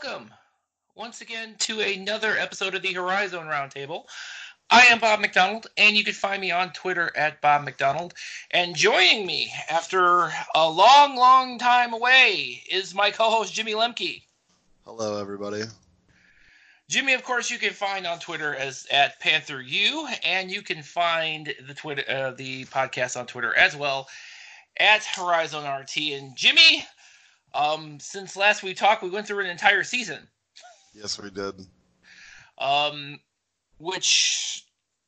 welcome once again to another episode of the Horizon Roundtable. I am Bob McDonald, and you can find me on Twitter at Bob McDonald. And joining me after a long, long time away is my co-host Jimmy Lemke. Hello, everybody. Jimmy, of course, you can find on Twitter as at Panther U, and you can find the Twitter, uh, the podcast on Twitter as well at Horizon RT. And Jimmy, um, since last we talked, we went through an entire season. Yes, we did. Um, which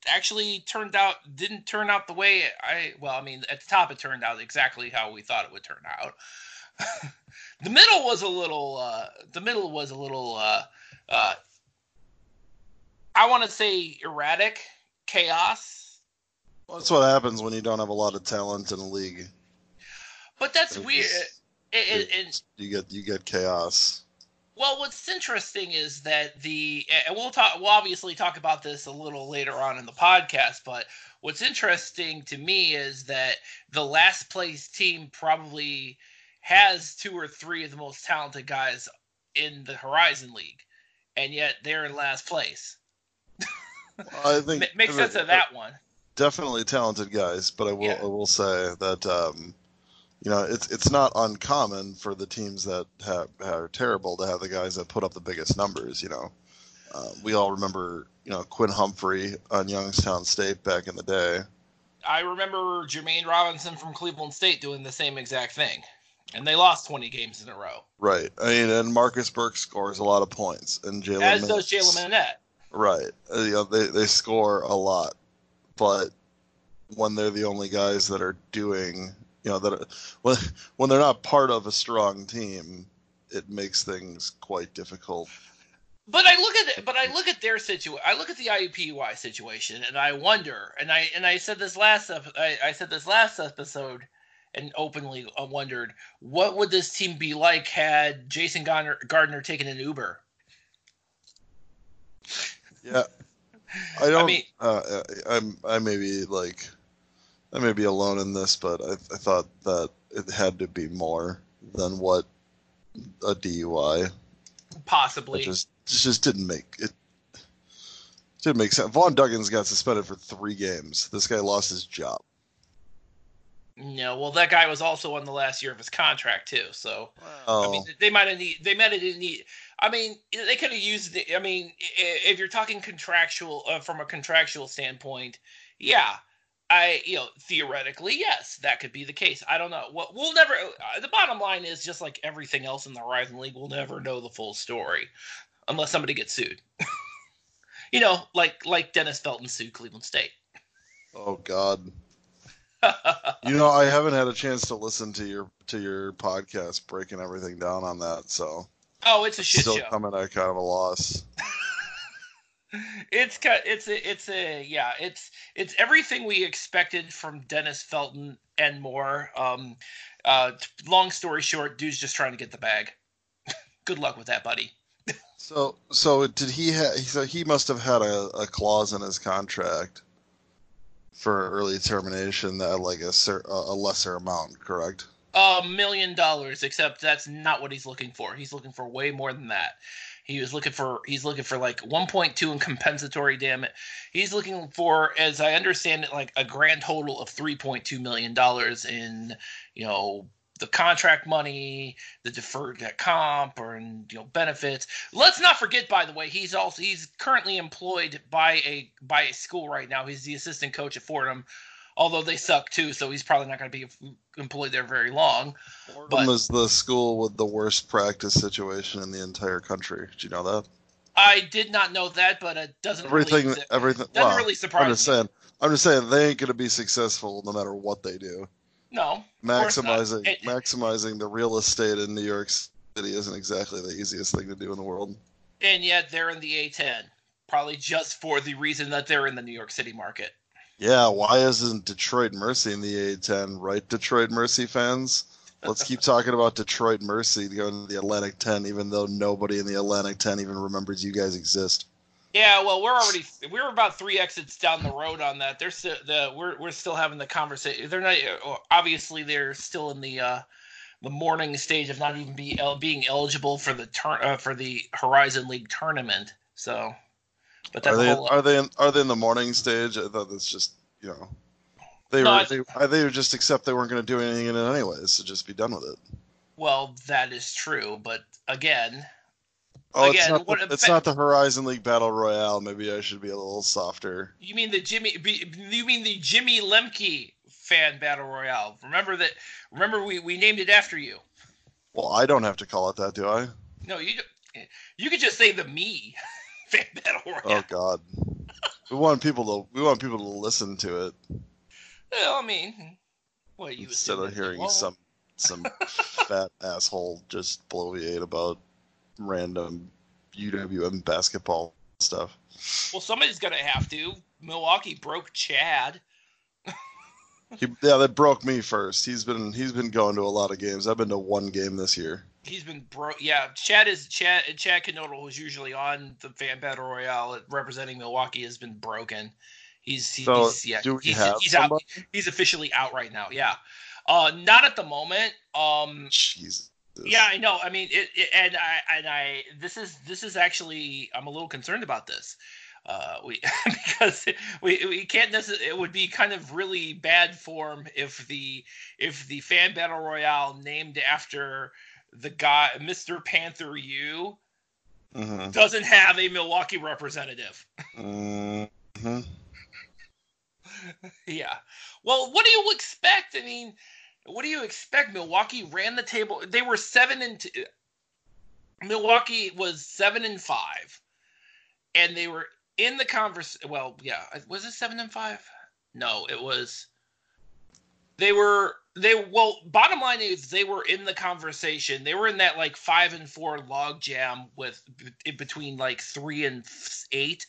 actually turned out didn't turn out the way I well, I mean, at the top it turned out exactly how we thought it would turn out. the middle was a little uh the middle was a little uh uh I want to say erratic, chaos. Well, that's what happens when you don't have a lot of talent in a league. But that's It weird. You get you get chaos. Well, what's interesting is that the and we'll talk. We'll obviously talk about this a little later on in the podcast. But what's interesting to me is that the last place team probably has two or three of the most talented guys in the Horizon League, and yet they're in last place. I think Ma- Make sense of that one. Definitely talented guys, but I will Yeah. I will say that um, you know it's it's not uncommon for the teams that have are terrible to have the guys that put up the biggest numbers. You know, uh, we all remember you know Quinn Humphrey on Youngstown State back in the day. I remember Jermaine Robinson from Cleveland State doing the same exact thing, and they lost 20 games in a row. Right. I mean, and Marcus Burk scores a lot of points, and Jalen. As does Jaylen Minnett. Right. Uh, you know, they they score a lot, but when they're the only guys that are doing, you know, that when when they're not part of a strong team, it makes things quite difficult. But I look at but I look at their situation. I look at the IUPUI situation, and I wonder. And I and I said this last I, I said this last episode, and openly uh, wondered what would this team be like had Jason Gardner, Gardner taken an Uber. Yeah. I don't. mean- uh, I'm. I may be like, I may be alone in this, but I, I thought that it had to be more than what a DUI. Possibly. It just it just didn't make it. Didn't make sense. Vaughn Duggins got suspended for three games. This guy lost his job. no, well, that guy was also on the last year of his contract too. So Oh, I mean, they might have need. They might have didn't need. I mean, they could have used. The, I mean, if you're talking contractual uh, from a contractual standpoint, yeah, I you know theoretically yes, that could be the case. I don't know. What we'll never. Uh, the bottom line is just like everything else in the Horizon League, we'll never know the full story unless somebody gets sued. you know, like like Dennis Felton sued Cleveland State. oh God. You know, I haven't had a chance to listen to your to your podcast breaking everything down on that, so oh, it's a shit still show. coming at kind of a loss. it's it's a it's a yeah it's it's everything we expected from Dennis Felton and more. Um, uh, long story short, dude's just trying to get the bag. Good luck with that, buddy. So, so did he? Ha- so he must have had a, a clause in his contract for early termination that like a a a lesser amount, correct? A million dollars, except that's not what he's looking for. He's looking for way more than that. He was looking for he's looking for like 1.2 in compensatory damage. He's looking for, as I understand it, like a grand total of 3.2 million dollars in you know the contract money, the deferred comp, or in, you know benefits. Let's not forget, by the way, he's also he's currently employed by a by a school right now. He's the assistant coach at Fordham, although they suck too, so he's probably not going to be employed there very long. Fordham is the school with the worst practice situation in the entire country. Did you know that? I did not know that, but it doesn't Everything, really, everything. doesn't well, really surprise I'm just me. saying. I'm just saying they ain't gonna be successful no matter what they do. No, course not. Maximizing, It- maximizing the real estate in New York City isn't exactly the easiest thing to do in the world. and yet they're in the A10, probably just for the reason that they're in the New York City market. Yeah, why isn't Detroit Mercy in the A10? Right, Detroit Mercy fans? Let's keep talking about Detroit Mercy going to the Atlantic 10, even though nobody in the Atlantic 10 even remembers you guys exist. Yeah, well, we're already we're about three exits down the road on that. They're still the we're we're still having the conversation. They're not obviously they're still in the uh, the mourning stage of not even be being eligible for the turn uh, for the Horizon League tournament. So, but are they are they in, are they in the mourning stage? I thought that's just you know they no, were they, they would just accept they weren't going to do anything in it anyways, so just be done with it. Well, that is true, but again, Oh, Again, it's, not the, it's not the Horizon League Battle Royale. Maybe I should be a little softer. You mean the Jimmy? You mean the Jimmy Lemke fan battle royale? Remember that? Remember we, we named it after you. Well, I don't have to call it that, do I? No, you you could just say the me fan battle royale. Oh God, we want people to we want people to listen to it. Well, I mean, what you instead of hearing some some fat asshole just bloviate about random UWM basketball stuff. Well, somebody's gonna have to. Milwaukee broke Chad. He, yeah, that broke me first. He's been he's been going to a lot of games. I've been to one game this year. He's been broke. Yeah, Chad is Chad. Chad Knodel, who's usually on the fan battle royale representing Milwaukee, has been broken. He's, he's, so he's yeah. He's, he's out. He's officially out right now. Yeah. Uh, not at the moment. Um, Jesus. Yeah, I know. I mean, it, it, and I and I this is this is actually I'm a little concerned about this. Uh, we because we we can't necessarily. It would be kind of really bad form if the if the fan battle royale named after the guy Mr. Panther U mm-hmm. doesn't have a Milwaukee representative. Mm-hmm. yeah. Well, what do you expect? I mean, what do you expect? Milwaukee ran the table. They were seven and two. Milwaukee was seven and five, and they were in the converse. Well, yeah, was it seven and five? No, it was. They were they well. Bottom line is they were in the conversation. They were in that like five and four log jam with between like three and eight.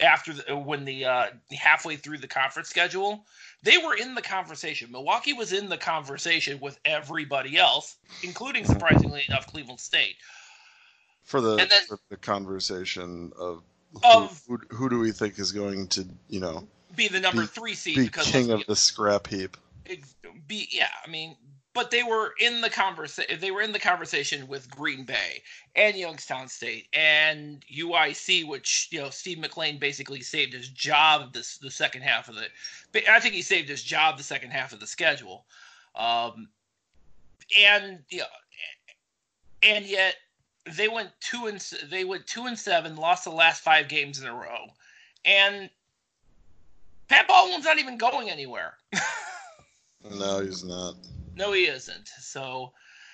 After the, when the uh, halfway through the conference schedule, they were in the conversation. Milwaukee was in the conversation with everybody else, including surprisingly enough Cleveland State. For the then, for the conversation of of who, who, do we think is going to you know be the number be, three seed? Be king of the scrap heap. Be yeah, I mean but they were in the conversation. They were in the conversation with Green Bay and Youngstown State and UIC, which you know Steve McClain basically saved his job this the second half of the. I think he saved his job the second half of the schedule, um, and you know, and yet they went two and they went two and seven, lost the last five games in a row, and Pat Baldwin's not even going anywhere. no, he's not. No, he isn't. So.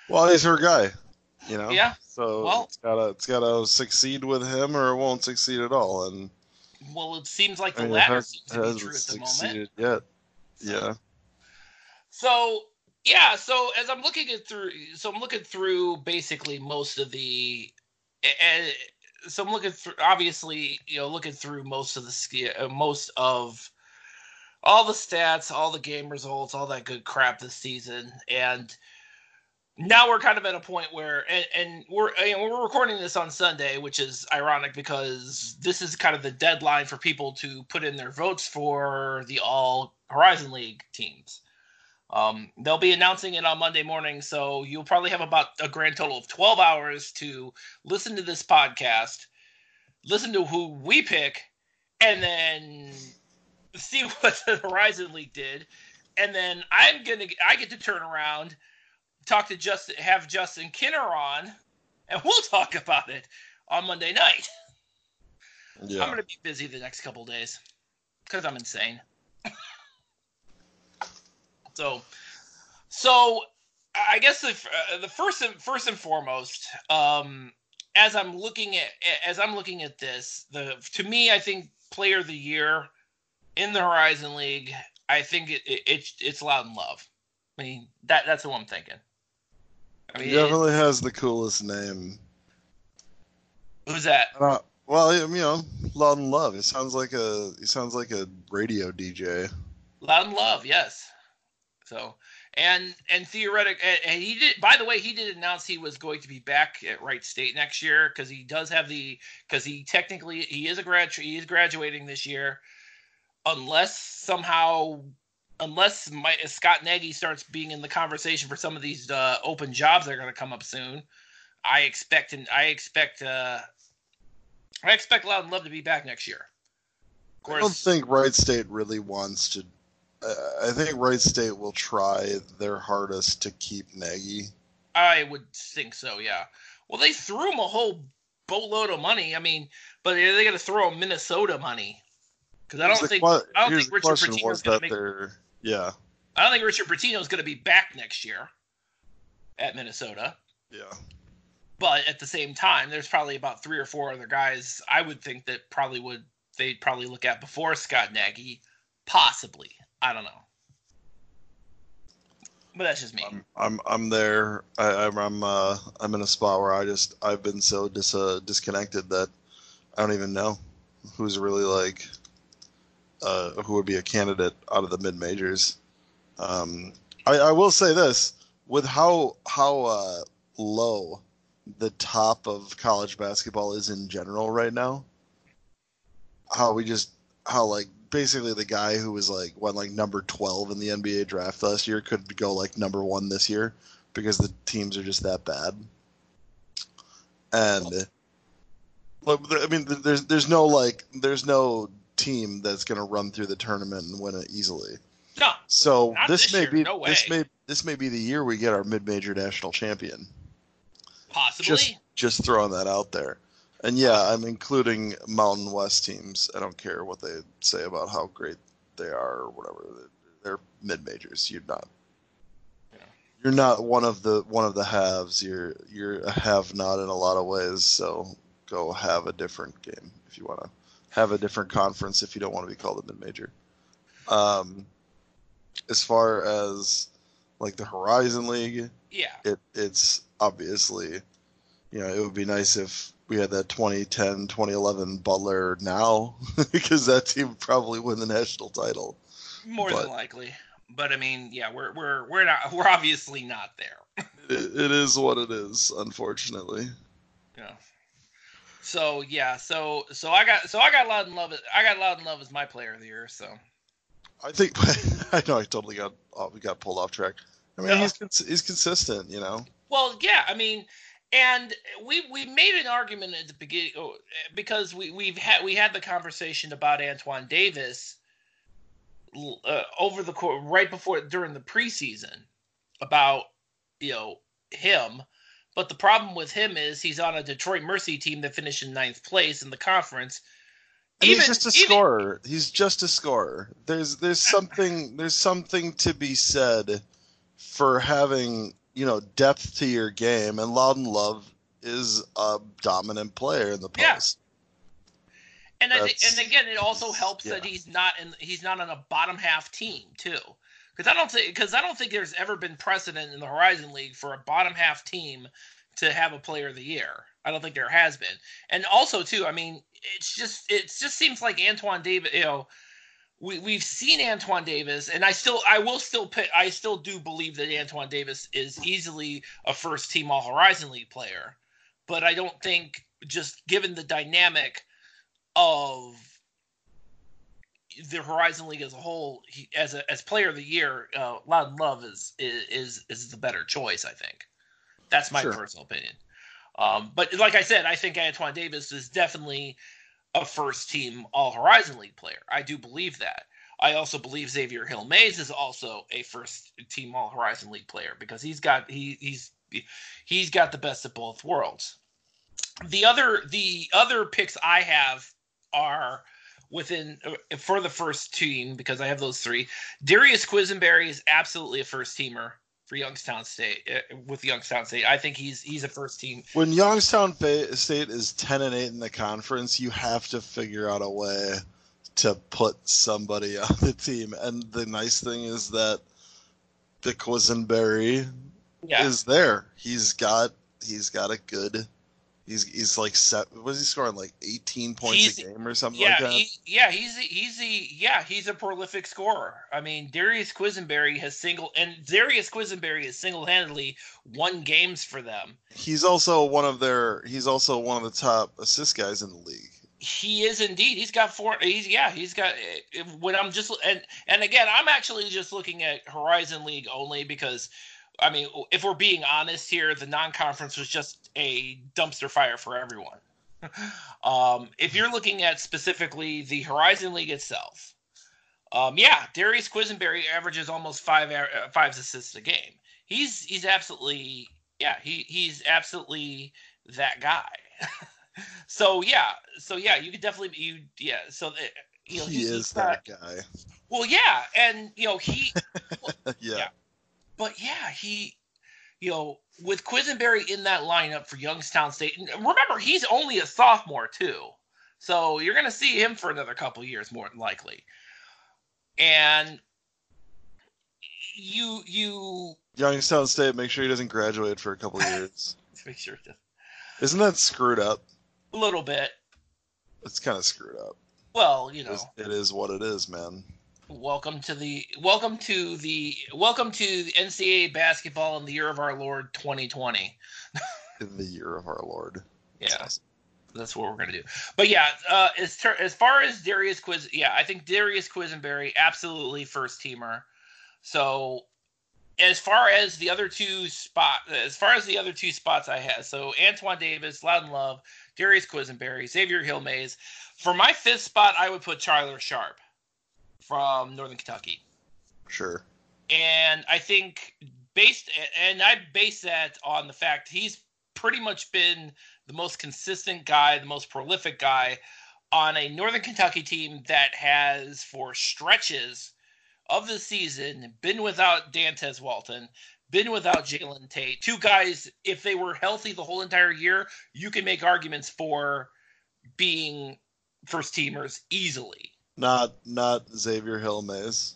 Well, he's her guy. You know. Yeah. So well, it's gotta it's gotta succeed with him, or it won't succeed at all. And. Well, it seems like the I mean, latter has, seems to be true at the moment. Yet. Yeah. So yeah, so as I'm looking at through, so I'm looking through basically most of the, and so I'm looking through, obviously, you know, looking through most of the uh, most of all the stats, all the game results, all that good crap this season, and now we're kind of at a point where, and, and we're know, we're recording this on Sunday, which is ironic because this is kind of the deadline for people to put in their votes for the All Horizon League teams. Um, they'll be announcing it on Monday morning, so you'll probably have about a grand total of 12 hours to listen to this podcast, listen to who we pick, and then see what the Horizon League did, and then I'm gonna I get to turn around, talk to Justin, have Justin Kinner on, and we'll talk about it on Monday night. Yeah. I'm gonna be busy the next couple days because I'm insane. so, so I guess the the first and first and foremost, um, as I'm looking at as I'm looking at this, the to me, I think player of the year in the Horizon League, I think it, it, it's it's and Love. I mean that that's what I'm thinking. I mean, he definitely it, has the coolest name. Who's that? Uh, well, you know, Loudon Love. He sounds like a he sounds like a radio DJ. Loud and Love, yes. So and and theoretic and he did by the way he did announce he was going to be back at Wright State next year because he does have the because he technically he is a grad he is graduating this year unless somehow unless my, Scott Nagy starts being in the conversation for some of these uh, open jobs that are going to come up soon, I expect and I expect uh, I expect Loudon Love to be back next year. Course, I don't think Wright State really wants to. I think Wright State will try their hardest to keep Nagy. I would think so. Yeah. Well, they threw him a whole boatload of money. I mean, but are they going to throw him Minnesota money? Because I don't think I don't think Richard Pitino is going to make. Yeah. I don't think Richard Pitino is going to be back next year at Minnesota. Yeah. But at the same time, there's probably about three or four other guys I would think that probably would they'd probably look at before Scott Nagy, possibly. I don't know. But that's just me. I'm I'm, I'm there. I, am I'm uh, I'm in a spot where I just I've been so dis uh, disconnected that I don't even know who's really like uh, who would be a candidate out of the mid majors. Um, I, I will say this with how how uh, low the top of college basketball is in general right now. How we just how like basically the guy who was like went like number twelve in the NBA draft last year could go like number one this year because the teams are just that bad. And I mean, there's there's no like there's no team that's going to run through the tournament and win it easily. No. So this, this, may year, be no this may this may be the year we get our mid-major national champion. Possibly. Just just throwing that out there. And yeah, I'm including Mountain West teams. I don't care what they say about how great they are or whatever. They're mid majors. You're not. Yeah. You're not one of the one of the halves. You're you're a have not in a lot of ways. So go have a different game if you want to have a different conference if you don't want to be called a mid major. Um, as far as like the Horizon League, yeah, it it's obviously, you know, it would be nice if we had that 2010 2011 Butler now because that team probably win the national title. More but, than likely, but I mean, yeah, we're we're we're not we're obviously not there. it, it is what it is, unfortunately. Yeah. So yeah, so so I got so I got Loudon Love. I got Loudon Love as my player of the year. So I think I know I totally got oh, we got pulled off track. I mean, he's he's consistent, you know. Well, yeah, I mean, and we we made an argument at the beginning oh, because we we've had we had the conversation about Antoine Davis uh, over the court right before during the preseason about you know him but the problem with him is he's on a Detroit Mercy team that finished in ninth place in the conference. Even, he's just a even, scorer. He's just a scorer. There's there's something there's something to be said for having you know depth to your game, and Loudon Love is a dominant player in the post. Yeah. And think, and again, it also helps yeah. that he's not in he's not on a bottom half team too, because I don't think because I don't think there's ever been precedent in the Horizon League for a bottom half team to have a Player of the Year. I don't think there has been, and also too, I mean, it's just it just seems like Antoine Davis, you know we we've seen Antoine Davis, and I still I will still pick, I still do believe that Antoine Davis is easily a first team All Horizon League player, but I don't think just given the dynamic of the Horizon League as a whole, he, as a as player of the year, uh, Loudon Love is is is the better choice. I think that's my sure. personal opinion. Um, but like I said, I think Antoine Davis is definitely a first team All Horizon League player. I do believe that. I also believe Xavier Hill Mays is also a first team All Horizon League player because he's got he he's he's got the best of both worlds. The other the other picks I have are within for the first team because I have those three. Darius Quisenberry is absolutely a first teamer for Youngstown State uh, with Youngstown State. I think he's he's a first team. When Youngstown State is ten and eight in the conference, you have to figure out a way to put somebody on the team. And the nice thing is that the Quisenberry yeah. is there. He's got he's got a good He's he's like set. Was he scoring like eighteen points he's, a game or something yeah, like that? He, yeah, he's a, he's a yeah he's a prolific scorer. I mean, Darius Quisenberry has single and Darius Quisenberry has single handedly won games for them. He's also one of their. He's also one of the top assist guys in the league. He is indeed. He's got four. He's yeah. He's got. When I'm just and and again, I'm actually just looking at Horizon League only because, I mean, if we're being honest here, the non-conference was just a dumpster fire for everyone. um, if you're looking at specifically the Horizon League itself, um, yeah, Darius Quisenberry averages almost five uh, five assists a game. He's he's absolutely yeah. He he's absolutely that guy. so yeah, so yeah, you could definitely you yeah. So uh, you know, he is that guy. Well, yeah, and you know he. Well, yeah. yeah. But yeah, he, you know, with Quisenberry in that lineup for Youngstown State. Remember, he's only a sophomore too, so you're going to see him for another couple years more than likely. And you you Youngstown State, make sure he doesn't graduate for a couple years. make sure. Isn't that screwed up? A little bit. It's kind of screwed up. Well, you know, it is what it is, man. Welcome to the welcome to the welcome to the NCAA basketball in the year of our Lord 2020. in the year of our Lord. Yeah. Awesome. That's what we're gonna do. But yeah, uh, as ter- as far as Darius Quiz, yeah, I think Darius Quisenberry absolutely first teamer. So as far as the other two spot, as far as the other two spots I had, so Antoine Davis, Loudon Love, Darius Quisenberry, Xavier Hill-Mays. For my fifth spot, I would put Tyler Sharpe from Northern Kentucky. Sure. And I think based, and I base that on the fact he's pretty much been the most consistent guy, the most prolific guy on a Northern Kentucky team that has, for stretches of the season, been without Dantez Walton, been without Jalen Tate. Two guys, if they were healthy the whole entire year, you can make arguments for being first teamers easily. Not not Xavier Hill-Mays.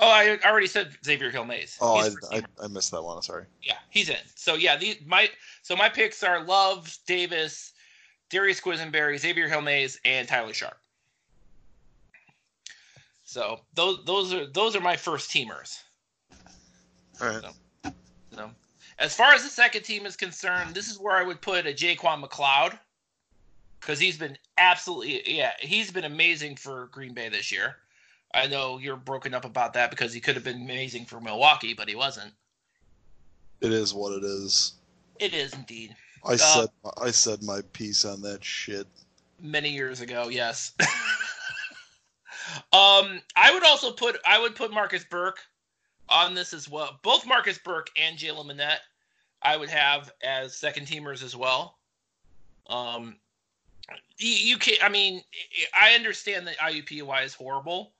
Oh, I already said Xavier Hill-Mays. Oh, I, I, I, missed that one. Sorry. Yeah, he's in. So yeah, the my so my picks are Love, Davis, Darius Quisenberry, Xavier Hill-Mays, and Tyler Sharpe. So those those are those are my first teamers. All right. So, so, as far as the second team is concerned, this is where I would put a JayQuan McCloud because he's been absolutely yeah he's been amazing for Green Bay this year. I know you're broken up about that because he could have been amazing for Milwaukee, but he wasn't. It is what it is. It is indeed. I uh, said I said my piece on that shit many years ago. Yes. um, I would also put I would put Marcus Burk on this as well. Both Marcus Burk and Jaylen Minnett, I would have as second teamers as well. Um, you, you can't. I mean, I understand that IUPUI is horrible.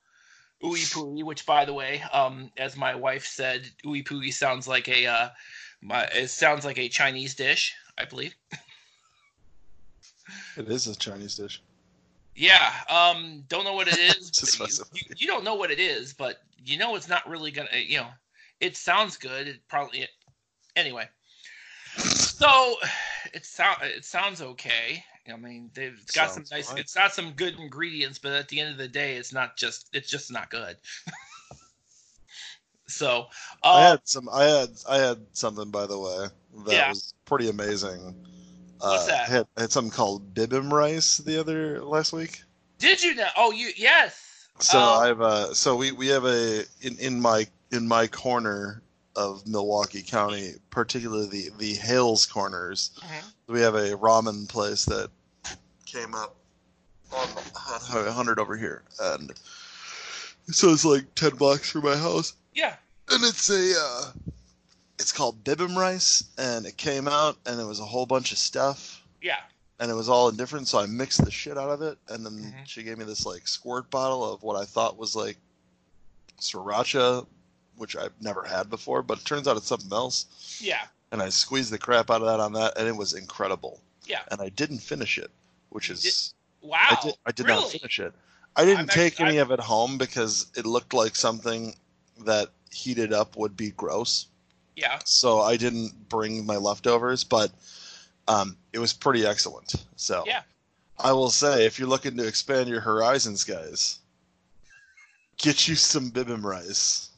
Ooey which by the way, um, as my wife said, Ooey sounds like a uh, my it sounds like a Chinese dish, I believe. it is a Chinese dish. Yeah, um, don't know what it is. you, you, you, don't know what it is, but you know it's not really gonna. You know, it sounds good. It probably anyway. So it sound it sounds okay. I mean, they've got Sounds some nice. Fine. It's got some good ingredients, but at the end of the day, it's not just. It's just not good. so uh, I had some. I had. I had something by the way that yeah. was pretty amazing. What's uh, that? I had, I had something called bibim rice the other last week. Did you know? Oh, you yes. So um, I've uh, so we we have a in in my in my corner of Milwaukee County, particularly the the Hales corners. Mm-hmm. We have a ramen place that came up on 100 over here, and so it's like 10 blocks from my house. Yeah. And it's a uh, it's called bibim rice, and it came out, and it was a whole bunch of stuff. Yeah. And it was all indifferent, so I mixed the shit out of it, and then mm-hmm. she gave me this like squirt bottle of what I thought was like sriracha which I've never had before, but it turns out it's something else. Yeah. And I squeezed the crap out of that on that, and it was incredible. Yeah. And I didn't finish it, which is did, wow. I did, I did really? not finish it. I didn't I'm take actually, any I'm... of it home because it looked like something that heated up would be gross. Yeah. So I didn't bring my leftovers, but um, it was pretty excellent. So yeah. I will say, if you're looking to expand your horizons, guys, get you some bibim rice.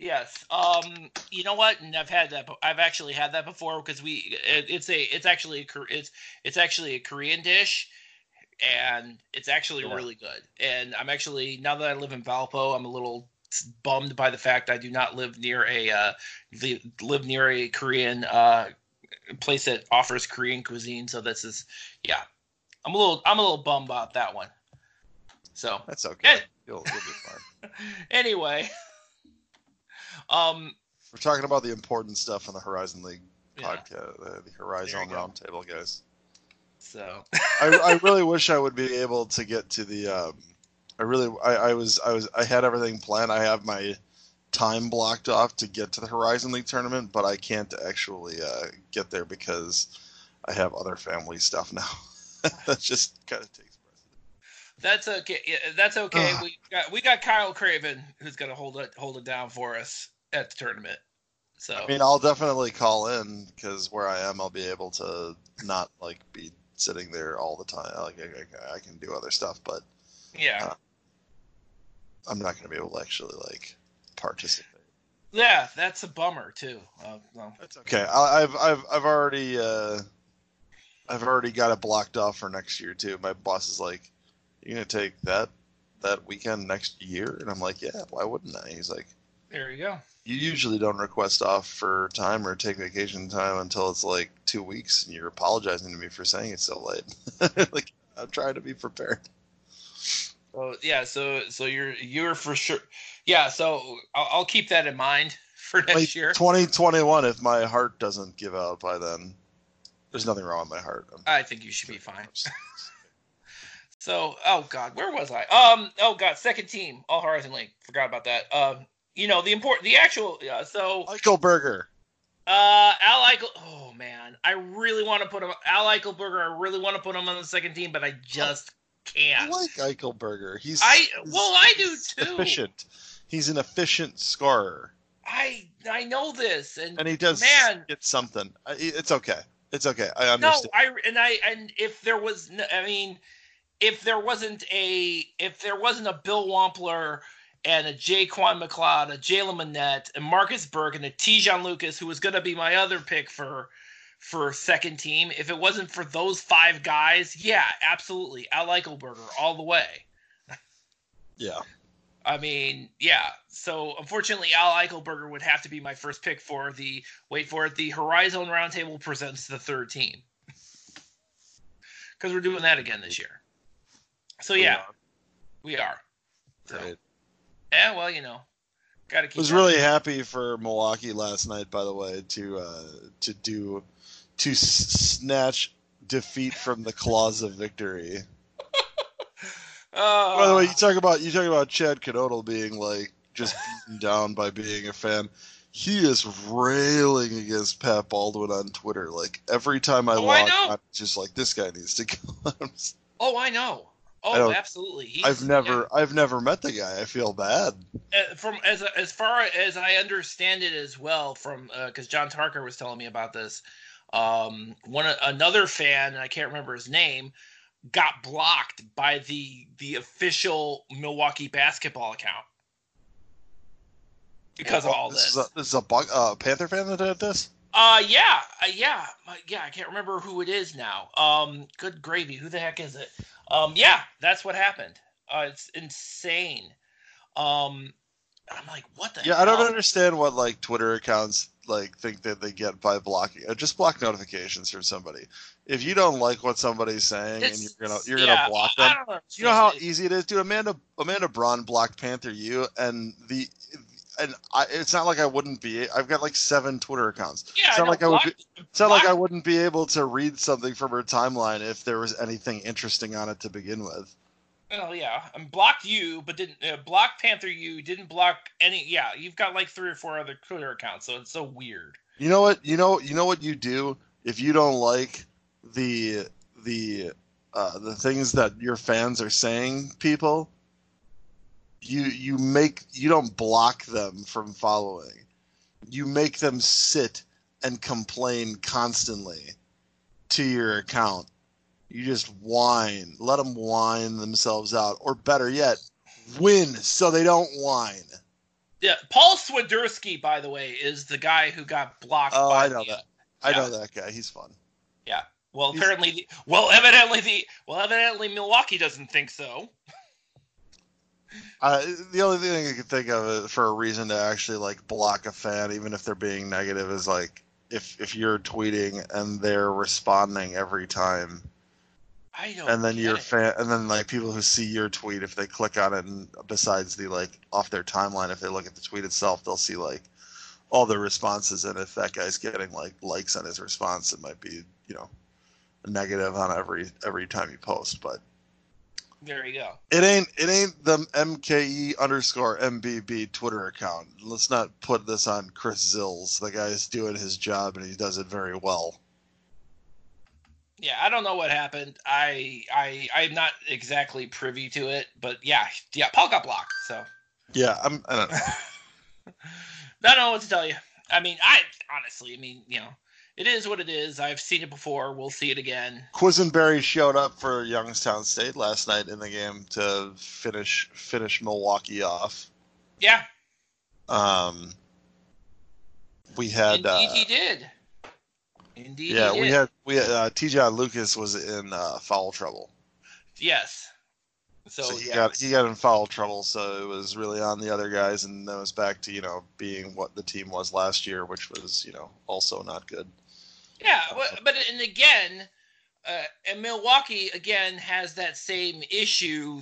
Yes. Um. You know what? And I've had that. I've actually had that before because we. It, it's a. It's actually a. It's it's actually a Korean dish. and it's actually Yeah. really good. And I'm actually now that I live in Valpo, I'm a little bummed by the fact I do not live near a uh, li- live near a Korean uh, place that offers Korean cuisine. So this is yeah, I'm a little I'm a little bummed about that one. So That's okay. Yeah. You'll, you'll be fine. anyway, um, We're talking about the important stuff on the Horizon League yeah, podcast, uh, the Horizon There you go. Roundtable, guys. so I, I really wish I would be able to get to the. Um, I really, I, I was, I was, I had everything planned. I have my time blocked off to get to the Horizon League tournament, but I can't actually uh, get there because I have other family stuff now. that just kind of takes precedence. that's okay. Yeah, that's okay. Ugh. we got we got Kyle Craven who's gonna hold it hold it down for us at the tournament. So I mean, I'll definitely call in because where I am, I'll be able to not like be sitting there all the time. Like I, I, I can do other stuff, but yeah. uh, I'm not going to be able to actually like participate. Yeah, that's a bummer too. Uh, well, That's okay. I, I've I've I've already uh, I've already got it blocked off for next year too. My boss is like, "You're gonna take that that weekend next year?" And I'm like, "Yeah, why wouldn't I?" He's like, there you go. "You usually don't request off for time or take vacation time until it's like two weeks, and you're apologizing to me for saying it so late." like I'm trying to be prepared. So yeah, so so you're you're for sure. Yeah, so I'll, I'll keep that in mind for next Like year. 2021, if my heart doesn't give out by then, there's nothing wrong with my heart. I'm- I think you should be fine. So, oh god, where was I? Um, oh god, second team, All Horizon League. Forgot about that. Um, you know the important, the actual. Yeah, so Michael Berger. Uh, Al Eichel. Oh man, I really want to put him. Al Eichelberger. I really want to put him on the second team, but I just I can't. I like Eichelberger. He's I well, I do too. efficient. He's an efficient scorer, I I know this, and, and he does Man. get something. It's okay. It's okay. I understand. no. I and I and if there was, I mean, if there wasn't a if there wasn't a Bill Wampler and a JayQuan McCloud, a Jaylen Minnett, and Marcus Burk, and a Te'Jon Lucas, who was going to be my other pick for for second team. If it wasn't for those five guys, yeah, absolutely, Al Eichelberger all the way. yeah. I mean, yeah. So unfortunately, Al Eichelberger would have to be my first pick for the wait for it. The Horizon Roundtable presents the third team because we're doing that again this year. So yeah, we are. So, Right. Yeah, well, you know, got to keep. was really happy for Milwaukee last night. By the way, to uh, to do to snatch defeat from the claws of victory. Uh, By the way, you talk about you talk about Chad Knodel being like just beaten down by being a fan. He is railing against Pat Baldwin on Twitter. Like every time I Oh, I log on, it's just like this guy needs to go. Oh, I know. Oh, absolutely. He's, I've never I've never met the guy. I feel bad. uh, from as as far as I understand it as well from because John Tarker was telling me about this. Um, one another fan, and I can't remember his name, got blocked by the the official Milwaukee basketball account because of all this. this. Is a, this is a uh, Panther fan that did this. Uh, yeah, uh, yeah, uh, yeah. I can't remember who it is now. Um, good gravy. Who the heck is it? Um, yeah, that's what happened. Uh, it's insane. Um, I'm like, what the? Yeah, I don't understand what like Twitter accounts like think that they get by blocking. Uh, just block notifications from somebody. If you don't like what somebody's saying and you're gonna you're yeah, gonna block them, you know how easy it is, dude. Amanda Amanda Braun blocked Panther U, and the and I, it's not like I wouldn't be. I've got like seven Twitter accounts. Yeah, it's not like I would. Be, it's not like I wouldn't be able to read something from her timeline if there was anything interesting on it to begin with. Oh yeah, and blocked you, but didn't uh, block Panther. You didn't block any. Yeah, you've got like three or four other Twitter accounts, so it's so weird. You know what? You know you know what you do if you don't like the the uh, the things that your fans are saying, people. You you make you don't block them from following. You make them sit and complain constantly to your account. You just whine. Let them whine themselves out, or better yet, win so they don't whine. Yeah, Paul Swiderski, by the way, is the guy who got blocked. Oh, by I know the- that. I Yeah. know that guy. He's fun. Yeah. Well, apparently, the, well, evidently the well, evidently Milwaukee doesn't think so. Uh, the only thing I can think of for a reason to actually like block a fan, even if they're being negative, is like if if you're tweeting and they're responding every time. I don't. And then your it. fan, and then like people who see your tweet, if they click on it, and besides the like off their timeline, if they look at the tweet itself, they'll see like all the responses, and if that guy's getting like likes on his response, it might be you know negative on every every time you post, but there you go. It ain't it ain't the MKE underscore MBB Twitter account. Let's not put this on Chris Zills. The guy's doing his job and he does it very well. Yeah, I don't know what happened. I I I'm not exactly privy to it, but yeah, yeah, Paul got blocked. So yeah, I'm. I don't know. I don't know what to tell you. I mean, I honestly, I mean, you know, it is what it is. I've seen it before. We'll see it again. Quisenberry showed up for Youngstown State last night in the game to finish finish Milwaukee off. Yeah. Um. We had. Indeed, uh, he did. Indeed. Yeah, did. we had we had, uh, Te'Jon Lucas was in uh, foul trouble. Yes. So, so he yeah. got he got in foul trouble, so it was really on the other guys, and then it was back to you know being what the team was last year, which was you know also not good. Yeah, but, but and again, uh, and Milwaukee again has that same issue.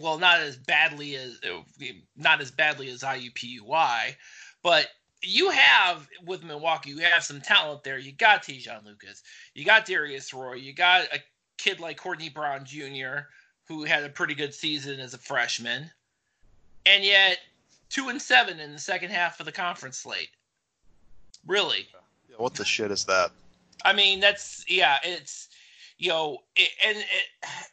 Well, not as badly as not as badly as IUPUI, but you have with Milwaukee, you have some talent there. You got Te'Jon Lucas, you got Darius Roy, you got a kid like Courtney Brown Jr. who had a pretty good season as a freshman, and yet two and seven in the second half of the conference slate. Really? Yeah, what the shit is that? I mean, that's yeah. It's you know, it, and it,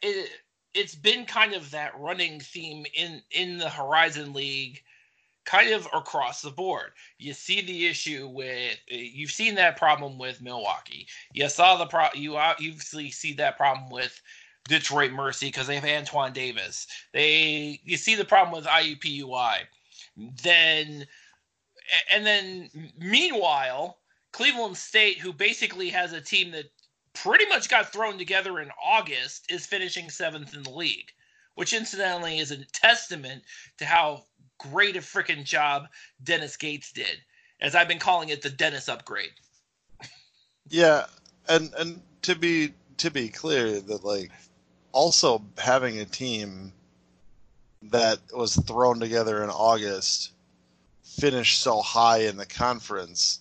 it it's been kind of that running theme in in the Horizon League, kind of across the board. You see the issue with you've seen that problem with Milwaukee. You saw the pro you uh, obviously see that problem with Detroit Mercy because they have Antoine Davis. They you see the problem with IUPUI. Then and then meanwhile Cleveland State, who basically has a team that pretty much got thrown together in August, is finishing seventh in the league, which incidentally is a testament to how great a freaking job Dennis Gates did, as I've been calling it the Dennis upgrade. Yeah, and and to be to be clear that like also having a team that was thrown together in August finish so high in the conference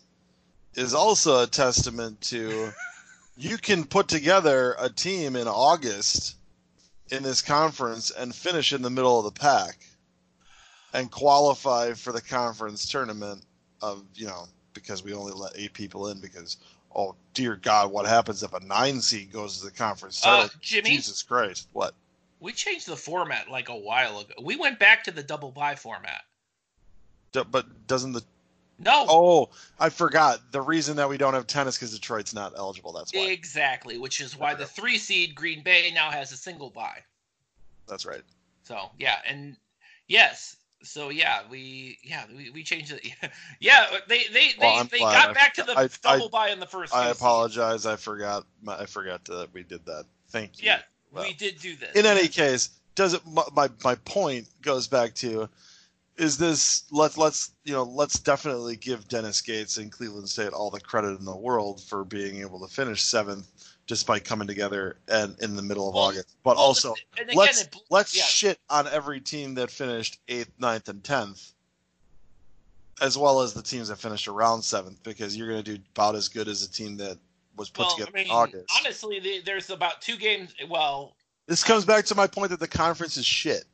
is also a testament to you can put together a team in August in this conference and finish in the middle of the pack and qualify for the conference tournament of you know because we only let eight people in because oh dear god what happens if a nine seed goes to the conference uh, Jimmy, jesus christ what we changed the format like a while ago we went back to the double bye format but doesn't the no. Oh, I forgot. The reason that we don't have tennis because Detroit's not eligible. That's why. Exactly, which is why the three seed Green Bay now has a single bye. That's right. So yeah, and yes, so yeah, we yeah we, we changed it. yeah, they they well, they, they got I, back to the I, double I, bye in the first. I apologize. I forgot. I forgot that we did that. Thank you. Yeah, well, we did do this. In any case, does it? My my point goes back to is this let's let's you know let's definitely give Dennis Gates and Cleveland State all the credit in the world for being able to finish seventh just by coming together and in the middle of well, August. But well, also again, let's it, let's yeah. shit on every team that finished eighth, ninth, and tenth, as well as the teams that finished around seventh, because you're going to do about as good as a team that was put well, together I mean, in August. Honestly, the, there's about two games. Well, this comes back to my point that the conference is shit.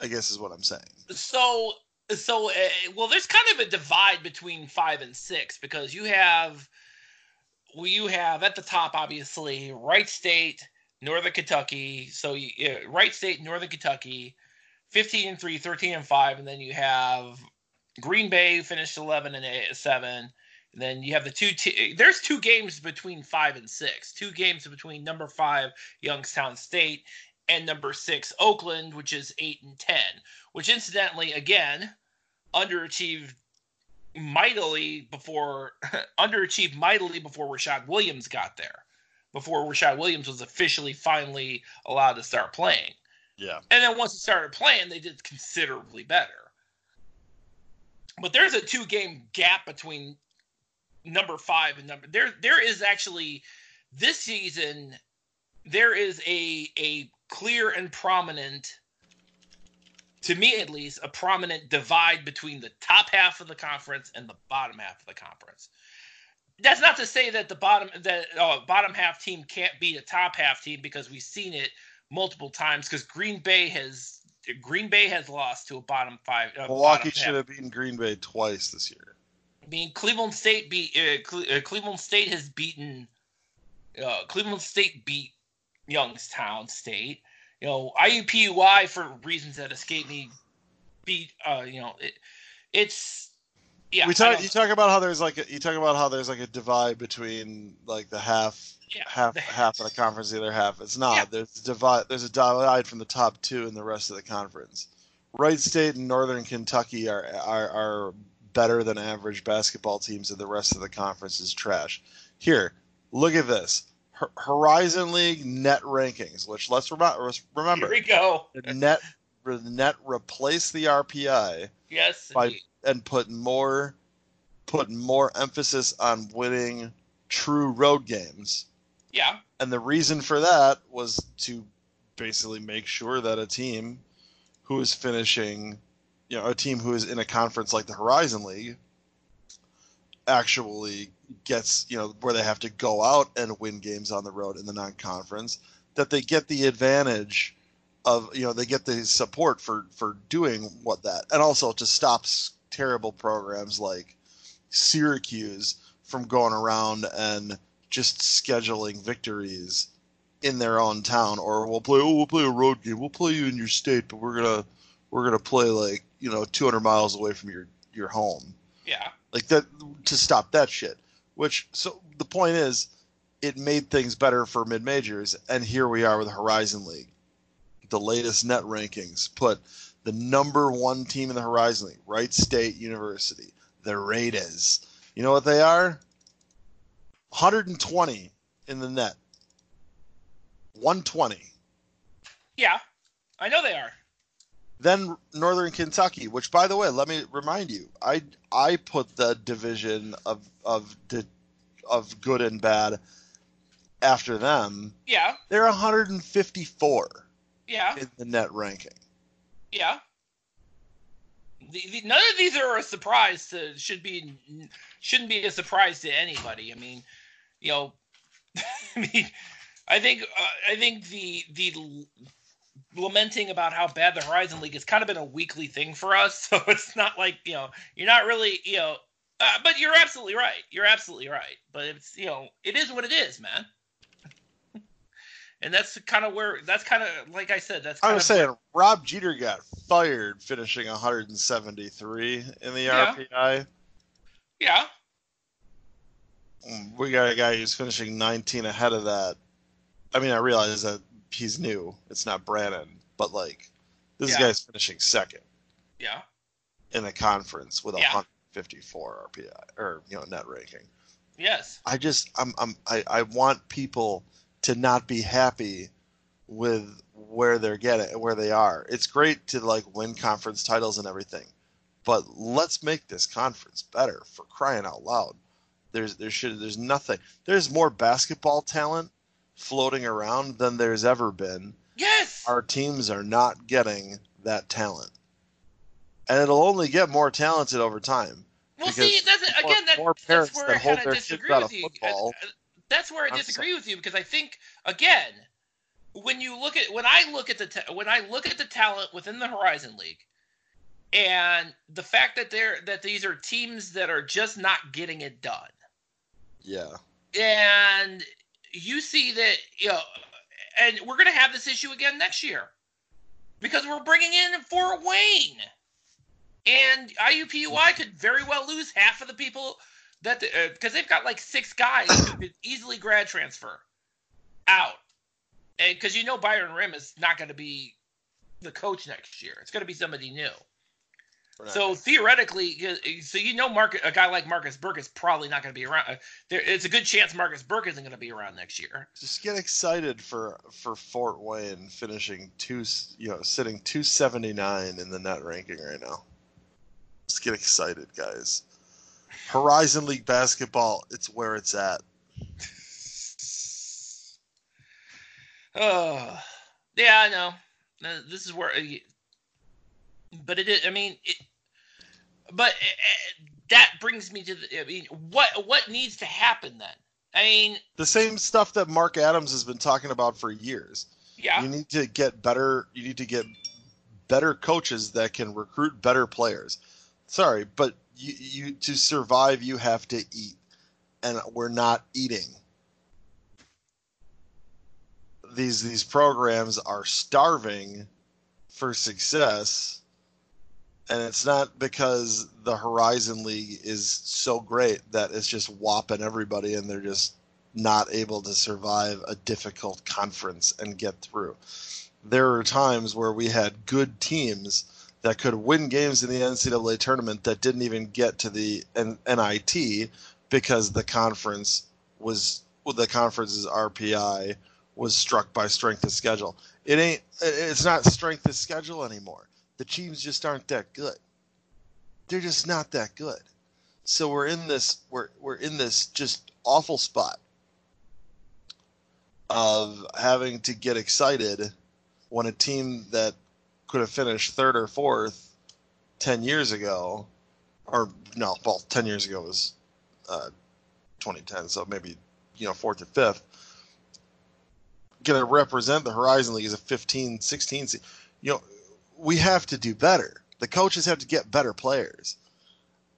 I guess is what I'm saying. So so uh, well there's kind of a divide between five and six because you have you have at the top obviously Wright State, Northern Kentucky. So you, uh, Wright State, Northern Kentucky, 15 and 3, 13 and 5, and then you have Green Bay finished 11 and eight, 7. And then you have the two. T- there's two games between five and six. Two games between number five Youngstown State and number six Oakland, which is eight and ten. Which incidentally, again, underachieved mightily before underachieved mightily before Rashad Williams got there. before Rashad Williams was officially finally allowed to start playing. Yeah. And then once he started playing, they did considerably better. But there's a two game gap between number five and number there there is actually this season there is a a clear and prominent to me at least a prominent divide between the top half of the conference and the bottom half of the conference that's not to say that the bottom that uh, bottom half team can't beat a top half team because we've seen it multiple times because green bay has green bay has lost to a bottom five uh, Milwaukee bottom should have beaten Green Bay twice this year. I mean, Cleveland State beat uh, Cle- uh, Cleveland State has beaten uh, Cleveland State beat Youngstown State. You know, IUPUI for reasons that escape me beat. Uh, you know, it, it's yeah. we talk. You talk about how there's like a, you talk about how there's like a divide between like the half yeah, half the- half of the conference, the other half. It's not. Yeah. There's a divide. There's a divide from the top two and the rest of the conference. Wright State and Northern Kentucky are are, are better than average basketball teams, and the rest of the conference is trash. Here, look at this. Hor- Horizon League net rankings, which let's rem- remember, Here we go. net the net replace the RPI Yes. by- indeed. and put more put more emphasis on winning true road games. Yeah. And the reason for that was to basically make sure that a team who is finishing, you know, a team who is in a conference like the Horizon League actually gets, you know, where they have to go out and win games on the road in the non-conference, that they get the advantage of, you know, they get the support for for doing what that. And also to stop terrible programs like Syracuse from going around and just scheduling victories in their own town or we'll play oh we'll play a road game we'll play you in your state but we're gonna we're gonna play like you know 200 miles away from your your home Yeah. like that to stop that shit which so the point is it made things better for mid majors and here we are with the horizon league the latest net rankings put the number one team in the horizon league wright state university the raiders you know what they are 120 in the net 120 Yeah. I know they are. Then Northern Kentucky, which by the way, let me remind you, I I put the division of of the of good and bad after them. Yeah. They're 154 Yeah. in the net ranking. Yeah. The, the, none of these are a surprise to should be shouldn't be a surprise to anybody. I mean, you know, I mean, I think uh, I think the the lamenting about how bad the Horizon League has kind of been a weekly thing for us. So it's not like you know you're not really you know. Uh, but you're absolutely right. You're absolutely right. But it's you know it is what it is, man. And that's kind of where that's kind of like I said. That's I was saying Rob Jeter got fired finishing 173 in the Yeah. RPI. yeah, We got a guy who's finishing 19 ahead of that. I mean, I realize that he's new. It's not Brannen, but like this Yeah. guy's finishing second. yeah, in the conference with a Yeah. 154 RPI or you know net ranking. yes, I just I'm I'm I, I want people to not be happy with where they're getting where they are. It's great to like win conference titles and everything, but let's make this conference better for crying out loud. There's there should there's nothing. There's more basketball talent floating around than there's ever been yes. our teams are not getting that talent. And it'll only get more talented over time. Well, see, that's more- again that, more that's where that I hold kind of their disagree with you. football. Uh, That's where I I'm disagree with you because I think again, when you look at when I look at the ta- when I look at the talent within the Horizon League, and the fact that they're that these are teams that are just not getting it done, Yeah. and you see that you know, and we're gonna have this issue again next year because we're bringing in Fort Wayne, and IUPUI could very well lose half of the people that because uh, they've got like six guys who could easily grad transfer out, and because you know Byron Rimm is not going to be the coach next year, it's going to be somebody new. So theoretically, so you know, Mark, a guy like Marcus Burk is probably not going to be around. Uh, there, it's a good chance Marcus Burk isn't going to be around next year. Just get excited for for Fort Wayne finishing two, you know, sitting two seventy nine in the net ranking right now. Just get excited, guys. Horizon League basketball, it's where it's at. Oh, yeah, I know. This is where, uh, but it is. I mean, it, but uh, that brings me to the. I mean, what what needs to happen then? I mean, the same stuff that Mark Adams has been talking about for years. Yeah. You need to get better. You need to get better coaches that can recruit better players. Sorry, but you, you to survive, you have to eat, and we're not eating. These these programs are starving for success and it's not because the Horizon League is so great that it's just whopping everybody and they're just not able to survive a difficult conference and get through. There are times where we had good teams that could win games in the NCAA tournament that didn't even get to the NIT because the conference was well, the conference's RPI was struck by strength of schedule. It ain't. It's not strength of schedule anymore the teams just aren't that good. They're just not that good. So we're in this we're we're in this just awful spot of having to get excited when a team that could have finished third or fourth 10 years ago or no well 10 years ago was uh, 2010 so maybe you know fourth or fifth going to represent the horizon league as a 15 16 you know we have to do better. The coaches have to get better players,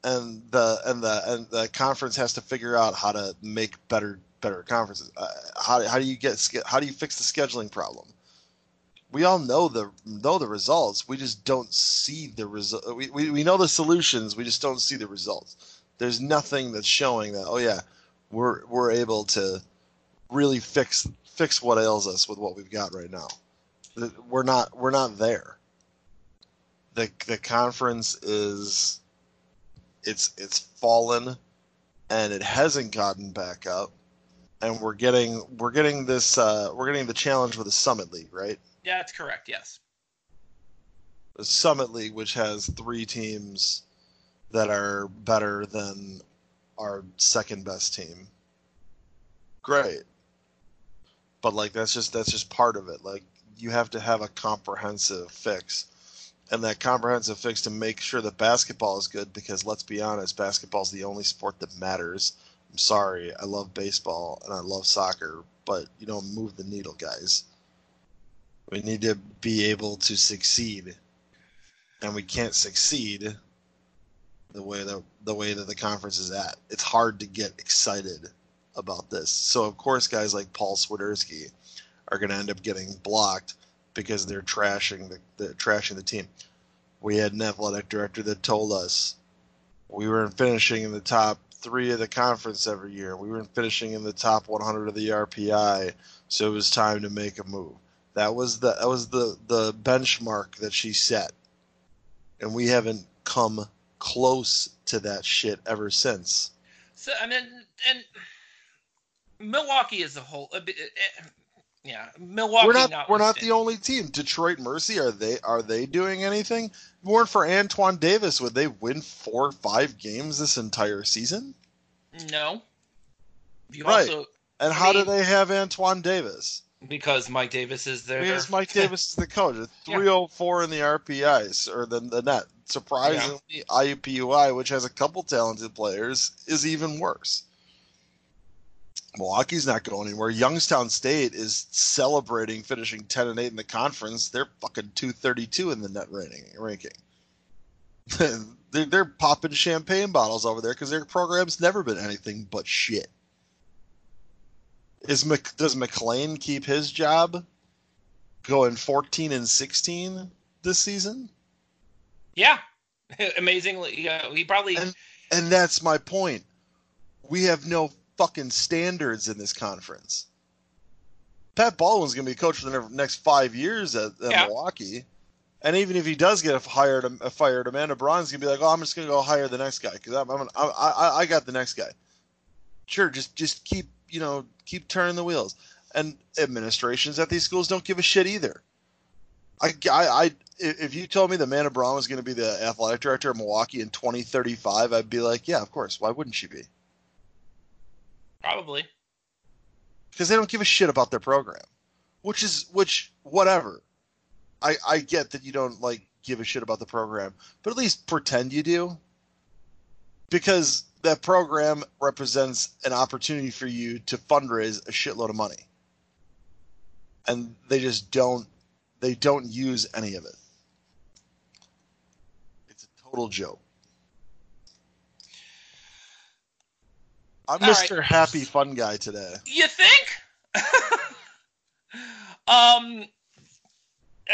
and the and the and the conference has to figure out how to make better better conferences. Uh, how how do you get how do you fix the scheduling problem? We all know the know the results. We just don't see the result. We, we we know the solutions. We just don't see the results. There's nothing that's showing that. Oh yeah, we're we're able to really fix fix what ails us with what we've got right now. We're not we're not there the the conference is it's it's fallen and it hasn't gotten back up. And we're getting we're getting this uh, we're getting the challenge with the summit league right? Yeah that's correct yes. The summit league which has three teams that are better than our second best team. Great. But like that's just that's just part of it. Like you have to have a comprehensive fix and that comprehensive fix to make sure that basketball is good because let's be honest, basketball is the only sport that matters. I'm sorry, I love baseball and I love soccer, but you don't move the needle, guys. We need to be able to succeed, and we can't succeed the way that the way that the conference is at. It's hard to get excited about this. So of course, guys like Paul Swiderski are going to end up getting blocked because they're trashing the, the trashing the team. We had an athletic director that told us we weren't finishing in the top three of the conference every year. We weren't finishing in the top 100 of the RPI, so it was time to make a move. That was the that was the the benchmark that she set, and we haven't come close to that shit ever since. So I mean, and Milwaukee as a whole, yeah, Milwaukee. We're not. not we're not the only team. Detroit Mercy are they? Are they doing anything? More for Antoine Davis, would they win four or five games this entire season? No. You right. Also, and how mean, do they have Antoine Davis? Because Mike Davis is there. Because Mike Davis is the coach. 304 yeah. Oh in the RPIs or the, the net. Surprisingly, yeah. IUPUI, which has a couple talented players, is even worse. Milwaukee's not going anywhere. Youngstown State is celebrating finishing 10 and 8 in the conference. They're fucking 232 in the net rating, ranking. they're, they're popping champagne bottles over there because their program's never been anything but shit. Is Mc, does McClain keep his job going 14 and 16 this season? Yeah. Amazingly, yeah, he probably and, and that's my point. We have no fucking standards in this conference. Pat Baldwin's going to be coach for the next five years at, at yeah. Milwaukee, And even if he does get hired, fired, Amanda Braun's gonna be like, "Oh, I'm just gonna go hire the next guy because I'm, I'm, I, I, I got the next guy." Sure, just just keep you know keep turning the wheels. And administrations at these schools don't give a shit either. I, I, I if you told me that Amanda Braun was going to be the athletic director of Milwaukee in 2035, I'd be like, yeah, of course. Why wouldn't she be? Probably. Because they don't give a shit about their program, which is which whatever. I I get that you don't like give a shit about the program, but at least pretend you do. Because that program represents an opportunity for you to fundraise a shitload of money. And they just don't they don't use any of it. It's a total joke. I'm All Mr. right. Happy Fun Guy today. You think? um,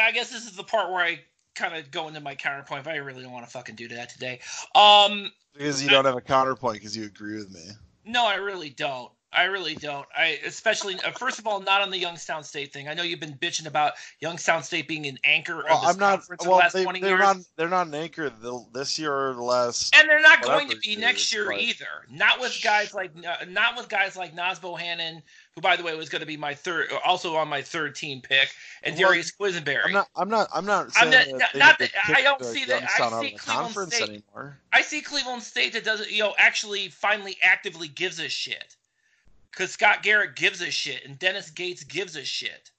I guess this is the part where I kind of go into my counterpoint, but I really don't want to fucking do that today. Um, Because you don't have a counterpoint because you agree with me. no, I really don't. I really don't. I especially uh, first of all, not on the Youngstown State thing. I know you've been bitching about Youngstown State being an anchor Well, of this I'm not. conference Well, the they, years, not. They're not an anchor the, this year or the last. and they're not going to be it next year but- either. Not with guys like uh, not with guys like Naz Bohannon, who by the way was going to be my third, also on my third team pick, and Well, Darius Quisenberry. I'm not. I'm not. I'm not I'm not- that not that- I don't see that- I see Cleveland conference State- anymore. I see Cleveland State that doesn't, you know, actually finally actively gives a shit. Because Scott Garrett gives a shit and Dennis Gates gives a shit.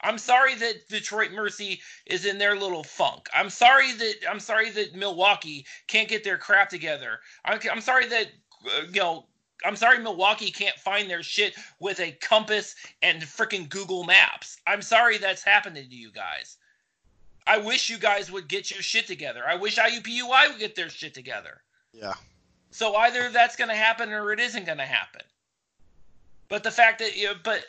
I'm sorry that Detroit Mercy is in their little funk. I'm sorry that I'm sorry that Milwaukee can't get their crap together. I'm, I'm sorry that uh, you know I'm sorry Milwaukee can't find their shit with a compass and freaking Google Maps. I'm sorry that's happening to you guys. I wish you guys would get your shit together. I wish IUPUI would get their shit together. Yeah. So either that's going to happen or it isn't going to happen. But the fact that you know, but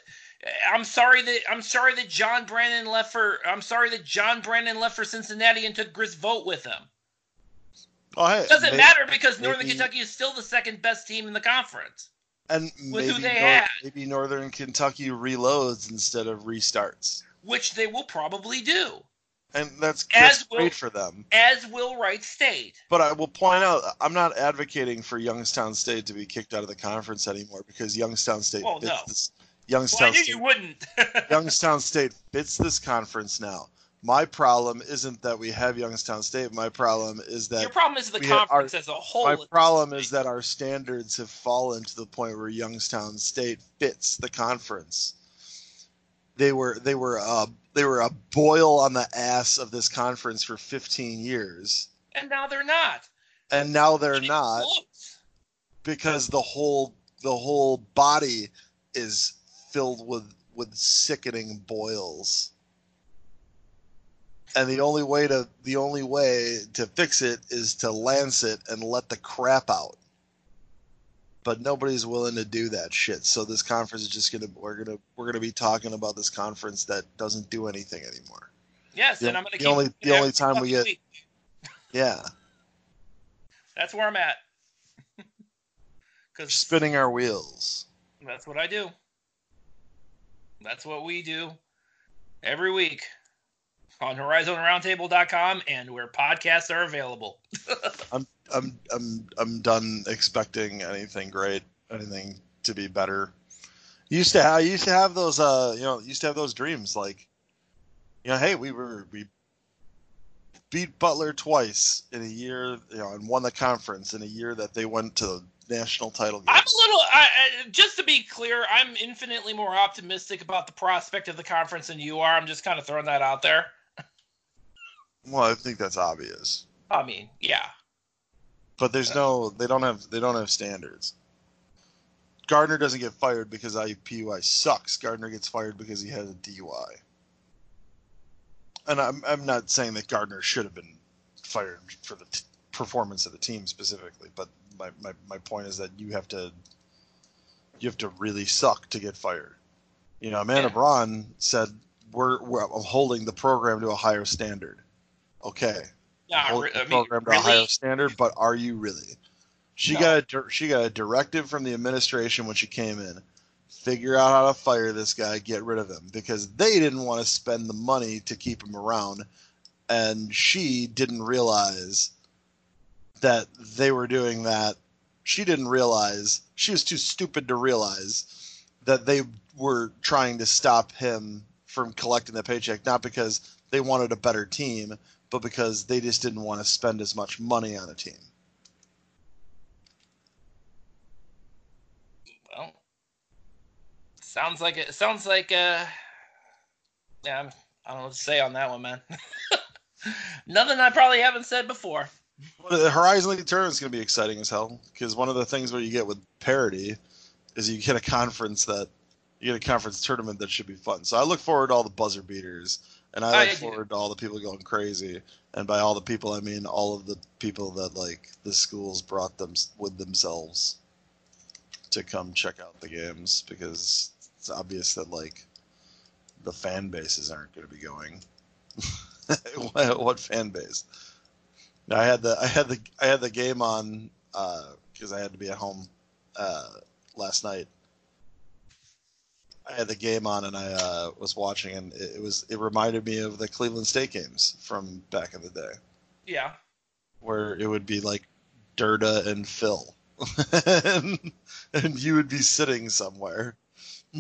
uh, I'm sorry that I'm sorry that John Brannen left for I'm sorry that John Brannen left for Cincinnati and took Chris Vogt with him. Oh, hey. It doesn't may- matter because Northern maybe- Kentucky is still the second best team in the conference. And with who maybe they Nor- had. maybe Northern Kentucky reloads instead of restarts, which they will probably do, and that's, As will- great for them. as will Wright State. But I will point out, I'm not advocating for Youngstown State to be kicked out of the conference anymore because Youngstown State Well, fits no. this. Well, I Youngstown knew State you wouldn't. Youngstown State fits this conference now. My problem isn't that we have Youngstown State. My problem is that Your problem is the conference as a whole. my problem is that our standards have fallen to the point where Youngstown State fits the conference. They were they were uh, they were a boil on the ass of this conference for 15 years, and now they're not. and now they're not close. because the whole the whole body is filled with with sickening boils. And the only way to the only way to fix it is to lance it and let the crap out. But nobody's willing to do that shit. So this conference is just gonna we're gonna we're gonna be talking about this conference that doesn't do anything anymore. Yes, The- and I'm going to the keep. only- it the only time we get- week. Yeah, That's where I'm at. Because spinning our wheels. that's what I do. That's what we do every week on HorizonRoundtable.com and where podcasts are available. I'm I'm I'm I'm done expecting anything great, anything to be better. Used to have, used to have those uh you know used to have those dreams like, you know hey we were we beat Butler twice in a year you know and won the conference in a year that they went to national title I'm a little, I, I, just to be clear, I'm infinitely more optimistic about the prospect of the conference than you are. I'm just kind of throwing that out there. Well, I think that's obvious, I mean, yeah. But there's no they don't have they don't have standards. Gardner doesn't get fired because IUPUI sucks. Gardner gets fired because he has a DUI. And I'm, I'm not saying that Gardner should have been fired for the t- performance of the team specifically, but my, my, my point is that you have to you have to really suck to get fired. You know, Amanda Yeah. Braun said we're, we're holding the program to a higher standard. Okay, Nah, holding re- the I mean, program to really? standard, but are you really? She No. got a she got a directive from the administration when she came in. Figure out how to fire this guy, get rid of him because they didn't want to spend the money to keep him around, and she didn't realize that they were doing that. She didn't realize she was too stupid to realize that they were trying to stop him from collecting the paycheck, not because they wanted a better team, but because they just didn't want to spend as much money on a team. Well, sounds like it. Sounds like uh, yeah. I'm, I don't know what to say on that one, man. Nothing I probably haven't said before. Well, the Horizon League tournament is going to be exciting as hell because one of the things where you get with parity is you get a conference that you get a conference tournament that should be fun. So I look forward to all the buzzer beaters, and I look I forward to all the people going crazy. And by all the people, I mean all of the people that like the schools brought them with themselves to come check out the games because it's obvious that like the fan bases aren't going to be going. what, what fan base? I had the I had the I had the game on because I had to be at home uh, last night. I had the game on and I uh, was watching, and it, it was it reminded me of the Cleveland State games from back in the day, Yeah. where it would be like Durda and Phil, and, and you would be sitting somewhere,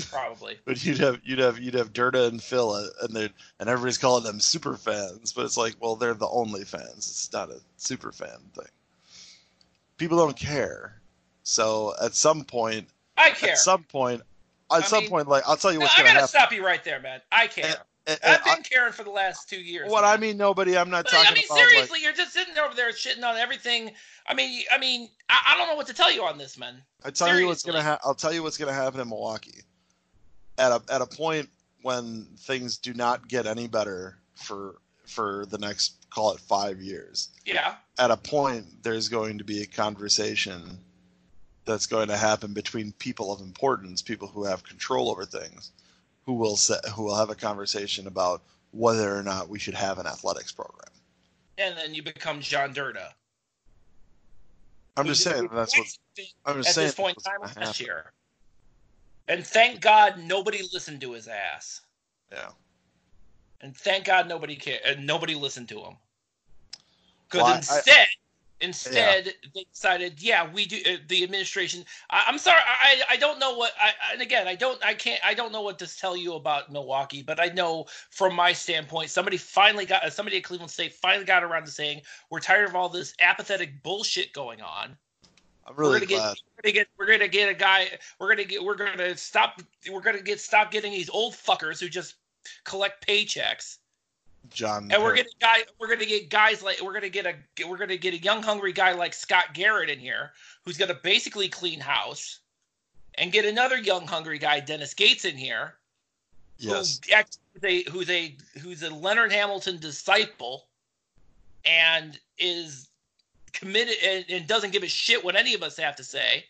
Probably. but you'd have you'd have you'd have Durda and Phil, uh, and they and everybody's calling them super fans, but it's like, well, they're the only fans. It's not a super fan thing. People don't care, so at some point, I care. at some point, at I some mean- point, like I'll tell you what's I gonna happen. I gotta stop you right there, man. I care. And- I've been I- caring for the last two years. what man. I mean, nobody. I'm not But, talking I mean, about seriously, like. you're just sitting over there shitting on everything. I mean, I mean, I, I don't know what to tell you on this, man. I tell you what's seriously. gonna. Ha- I'll tell you what's gonna happen in Milwaukee. At a at a point when things do not get any better for for the next call it five years. Yeah. At a point, there's going to be a conversation that's going to happen between people of importance, people who have control over things, who will set, who will have a conversation about whether or not we should have an athletics program. And then you become John Durda. I'm just saying that's what I'm just at saying. this point in time last year. And thank God nobody listened to his ass. happen. And thank God nobody cared. And uh, nobody listened to him. Because Well, I- instead, instead they decided, yeah, we do. Uh, the administration. I, I'm sorry, I I don't know what. I and again, I don't. I can't. I don't know what to tell you about Milwaukee, but I know from my standpoint, somebody finally got. uh, Somebody at Cleveland State finally got around to saying, we're tired of all this apathetic bullshit going on. I'm we're really gonna get, glad. we're gonna get, we're gonna get a guy. We're gonna get, we're gonna stop. We're gonna get stop getting these old fuckers who just collect paychecks, John. and we're gonna guy. We're gonna get guys like we're gonna get a we're gonna get a young hungry guy like Scott Garrett in here who's gonna basically clean house, and get another young hungry guy Dennis Gates in here yes. who who's a who's a who's a Leonard Hamilton disciple, and is committed and, and doesn't give a shit what any of us have to say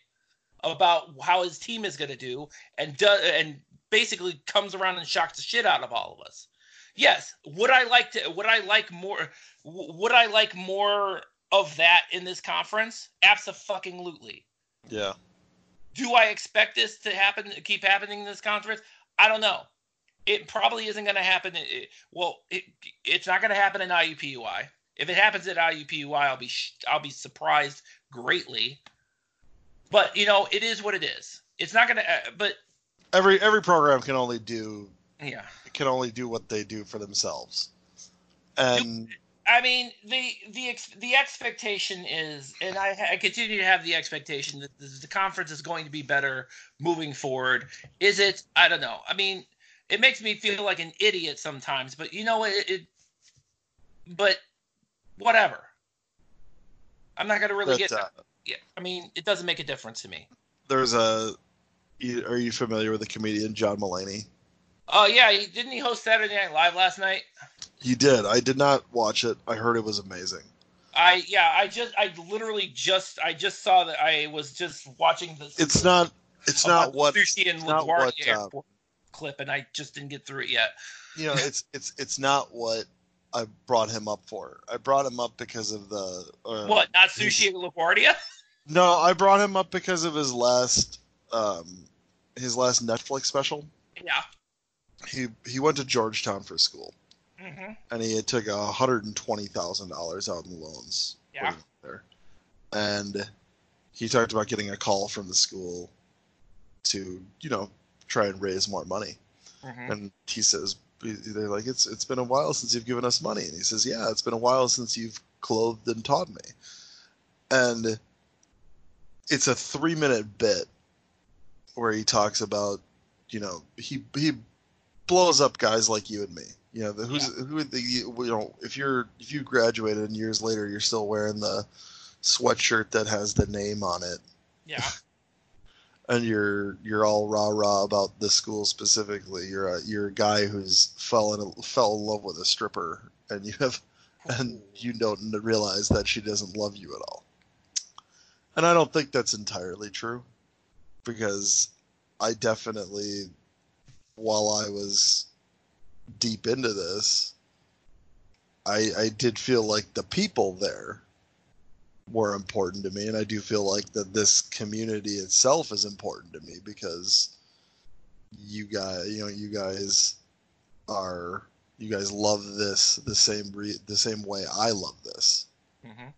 about how his team is going to do, and do, and basically comes around and shocks the shit out of all of us. Yes, would I like to? Would I like more? Would I like more of that in this conference? Absolutely. Yeah. Do I expect this to happen, keep happening in this conference? I don't know. It probably isn't going to happen. It, well, it, it's not going to happen in IUPUI. If it happens at IUPUI, I'll be sh- I'll be surprised greatly. But you know, it is what it is. It's not going to. Uh, but Every every program can only do yeah, can only do what they do for themselves. And I mean the the ex- the expectation is, and I, I continue to have the expectation that this, the conference is going to be better moving forward. Is it? I don't know. I mean, it makes me feel like an idiot sometimes, but you know it. it but whatever. I'm not going to really but, get. uh, yeah, I mean, it doesn't make a difference to me. there's a. you- Are you familiar with the comedian John Mulaney? Oh yeah, he, didn't he host Saturday Night Live last night? He did. I did not watch it. I heard it was amazing. I yeah, I just I literally just I just saw that I was just watching this. It's not. It's not what sushi and LaGuardia what, uh, clip, and I just didn't get through it yet. you know. It's it's it's not what I brought him up for. I brought him up because of the. Uh, what? Not his- sushi at LaGuardia? No, I brought him up because of his last, um, his last Netflix special. Yeah. He he went to Georgetown for school, hmm hmm and he took a hundred and twenty thousand dollars out in loans. Yeah. when he went There, and he talked about getting a call from the school to you know try and raise more money. hmm And he says they're like it's it's been a while since you've given us money, and he says yeah, it's been a while since you've clothed and taught me, and it's a three minute bit where he talks about you know he he blows up guys like you and me. You know, the, who's who the you know if you're if you graduated and years later you're still wearing the sweatshirt that has the name on it Yeah. and you're you're all rah rah about the school specifically. You're a you're a guy who's fell in fell in love with a stripper, and you have and you don't realize that she doesn't love you at all. And I don't think that's entirely true, because I definitely, while I was deep into this, I I did feel like the people there were important to me and i do feel like that this community itself is important to me because you guys you know you guys are you guys love this the same re- the same way i love this. Hmm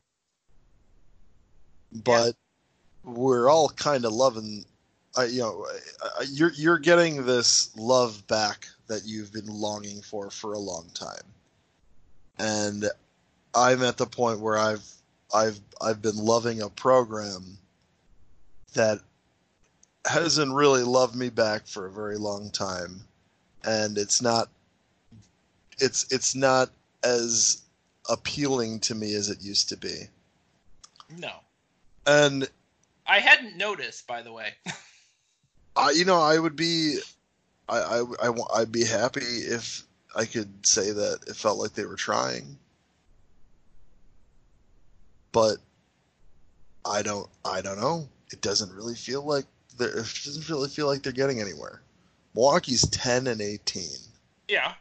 but we're all kind of loving I, you know I- you're you're getting this love back that you've been longing for for a long time and i'm at the point where i've i've i've been loving a program that hasn't really loved me back for a very long time and it's not it's it's not as appealing to me as it used to be No. and I hadn't noticed, by the way. I, you know, I would be, I, I, I, I'd be happy if I could say that it felt like they were trying, but I don't, I don't know. It doesn't really feel like they're, it doesn't really feel like they're getting anywhere. Milwaukee's ten and eighteen. Yeah.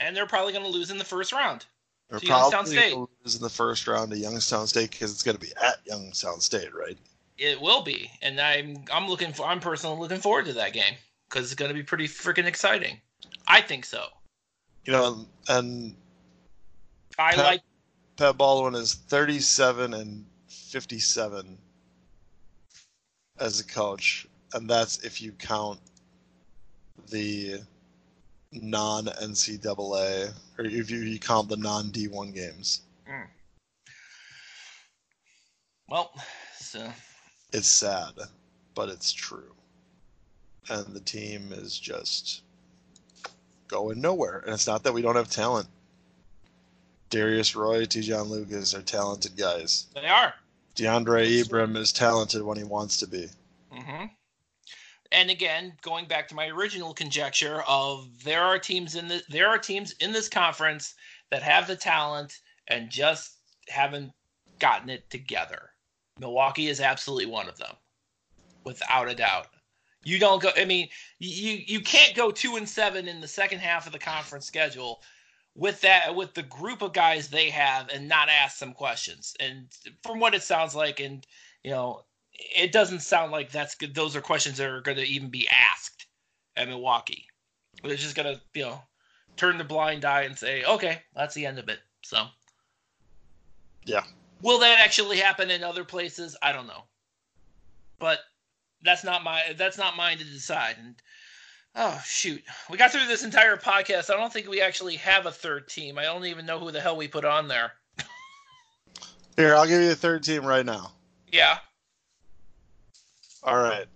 And they're probably going to lose in the first round. They're To Youngstown probably State. lose in the first round to Youngstown State because it's going to be at Youngstown State, right? It will be, and I'm I'm looking for I'm personally looking forward to that game because it's going to be pretty freaking exciting. I think so. You know, and I Pat- like Pat Baldwin is 37 and 57 as a coach, and that's if you count the non NCAA or if you, you count the non D1 games. Hmm. well, so It's sad, but it's true. And the team is just going nowhere. And it's not that we don't have talent. Darius Roy, T. Lucas are talented guys. they are. DeAndre Abram is talented when he wants to be. Mm-hmm. And again, going back to my original conjecture of there are teams in the there are teams in this conference that have the talent and just haven't gotten it together. Milwaukee is absolutely one of them, without a doubt. You don't go. I mean, you you can't go two and seven in the second half of the conference schedule with that with the group of guys they have and not ask some questions. And from what it sounds like, and you know, it doesn't sound like that's good. Those are questions that are going to even be asked at Milwaukee. They're just going to, you know, turn the blind eye and say, okay, that's the end of it. So, Yeah. Will that actually happen in other places? I don't know. But that's not my that's not mine to decide. And oh shoot, we got through this entire podcast. I don't think we actually have a third team. I don't even know who the hell we put on there. Here, I'll give you the third team right now. Yeah, All right.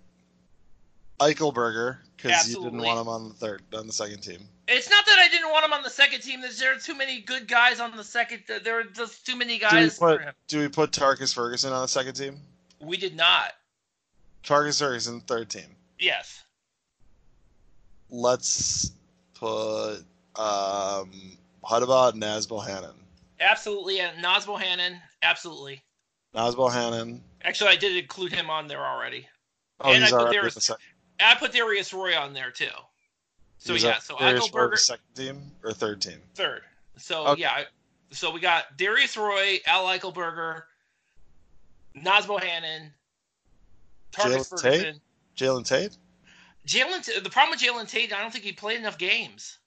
Eichelberger, because you didn't want him on the third, on the second team. It's not that I didn't want him on the second team. There's there are too many good guys on the second. There are just too many Do we guys for put him. Do we put Tarkus Ferguson on the second team? We did not. Tarkus Ferguson, third team. Yes. Let's put um, what about Naz Bohannon? Absolutely. Naz Bohannon. Absolutely. Naz Bohannon. Actually, I did include him on there already. Oh, And he's I put already Darius- the second. I put Darius Roy on there too. So he's yeah. So Eichelberger second team or third team? third. So Okay. yeah. So we got Darius Roy, Al Eichelberger, Naz Bohannon, Jalen Tate? Jalen Tate. Jalen. The problem with Jalen Tate, I don't think he played enough games.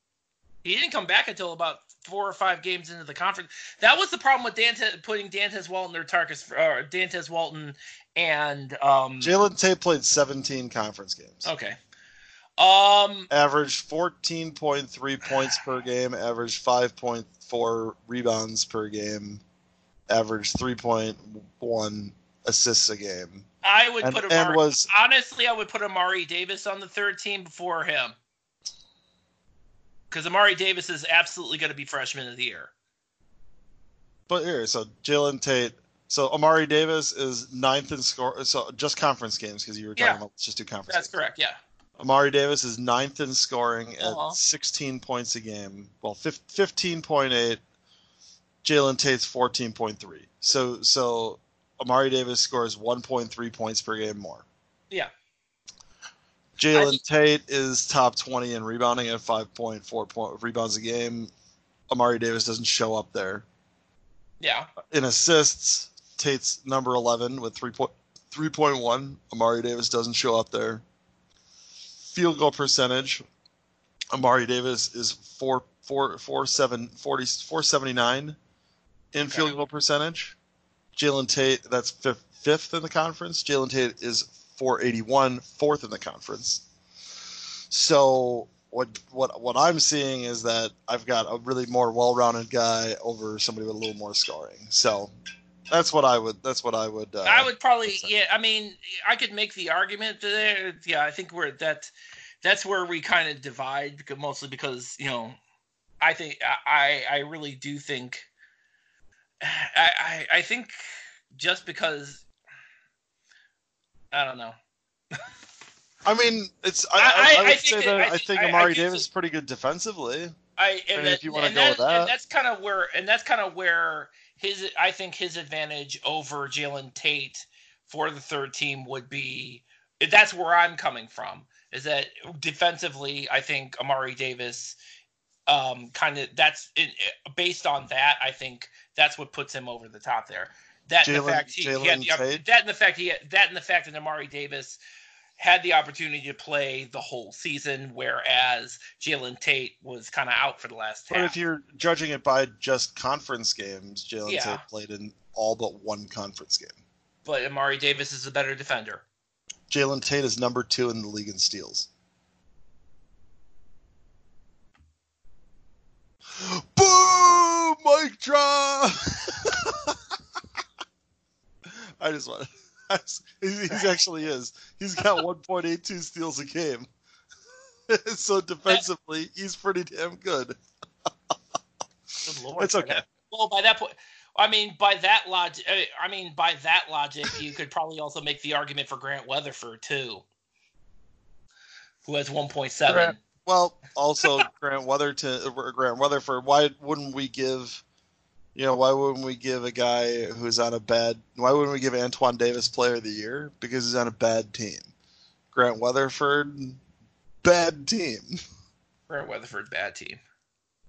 He didn't come back until about four or five games into the conference. That was the problem with Dante, putting Dantez Walton or Tarkus or Dantez Walton and um, Jalen Tate played 17 conference games. Okay. Um, averaged 14.3 points per game, averaged 5.4 rebounds per game, averaged 3.1 assists a game. I would and, put Amari, and was honestly, I would put Amari Davis on the third team before him because Amari Davis is absolutely going to be freshman of the year. But here, so Jalen Tate. So Amari Davis is ninth in score. So just conference games because you were talking Yeah. about just two conference. That's games. correct. Yeah. Amari Davis is ninth in scoring at Uh-huh. 16 points a game. Well, 15.8. Jalen Tate's 14.3. So so Amari Davis scores 1.3 points per game more. Yeah. Jalen Tate is top 20 in rebounding at 5.4 point rebounds a game. Amari Davis doesn't show up there. Yeah. In assists, Tate's number 11 with 3 point, 3.1. Amari Davis doesn't show up there. Field goal percentage, Amari Davis is 4, 4, 4, 7, 40, 479 in Okay. field goal percentage. Jalen Tate, that's fifth, fifth in the conference. Jalen Tate is 481, fourth in the conference. So what what what I'm seeing is that I've got a really more well-rounded guy over somebody with a little more scoring. So that's what I would that's what I would uh, I would probably, it. yeah. I mean, I could make the argument there. Yeah, I think we're that. That's where we kind of divide, because mostly because you know, I think I I really do think. I I, I think just because. I don't know. I mean, it's I, I- I, I, would think say that- that I think- think I- I Amari Davis is pretty good defensively. I and, mean, that, if you wanna go that, with that. and that's kind of where and that's kind of where his I think his advantage over Jalen Tate for the third team would be. That's where I'm coming from. Is that defensively? I think Amari Davis, um, kind of that's it, based on that. I think that's what puts him over the top there. That and the fact he, he had Jalen the, opp- Tate? that and the fact he had, that and the fact that Amari Davis had the opportunity to play the whole season, whereas Jalen Tate was kind of out for the last But half. if you're judging it by just conference games, Jalen Yeah. Tate played in all but one conference game. But Amari Davis is a better defender. Jalen Tate is number two in the league in steals. Boom! Mic drop! I just want. He he actually is. He's got 1.82 steals a game. so defensively, he's pretty damn good. Good lord. It's okay. Well, by that point, I mean by that logic. I mean by that logic, you could probably also make the argument for Grant Weatherford too, who has 1.7. Grant- Well, also Grant Weatherton, uh, Grant Weatherford. Why wouldn't we give, you know, why wouldn't we give a guy who's on a bad? Why wouldn't we give Antoine Davis Player of the Year because he's on a bad team? Grant Weatherford, bad team. Grant Weatherford, bad team.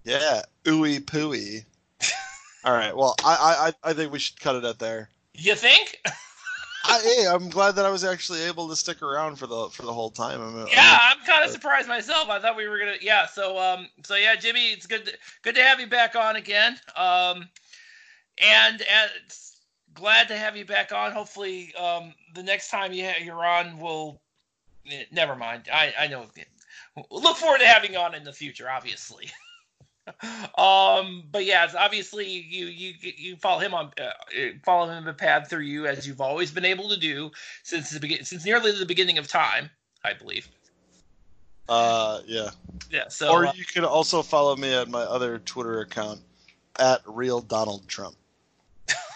Yeah, ooey pooey. All right. Well, I, I I think we should cut it at there. You think? I, hey, I'm glad that I was actually able to stick around for the for the whole time. I'm, Yeah, I'm kind of surprised myself. I thought we were gonna. Yeah, so um, so yeah, Jimmy, it's good to, good to have you back on again. Um, and and glad to have you back on. Hopefully, um, the next time you you're on, we'll. eh, Never mind. I I know. Look forward to having you on in the future, obviously. um, but yeah, it's obviously you you you follow him on uh, follow him a path through you as you've always been able to do since the begin since nearly the beginning of time, I believe. Uh, yeah. Yeah. So or uh, you can also follow me at my other Twitter account at real Donald Trump.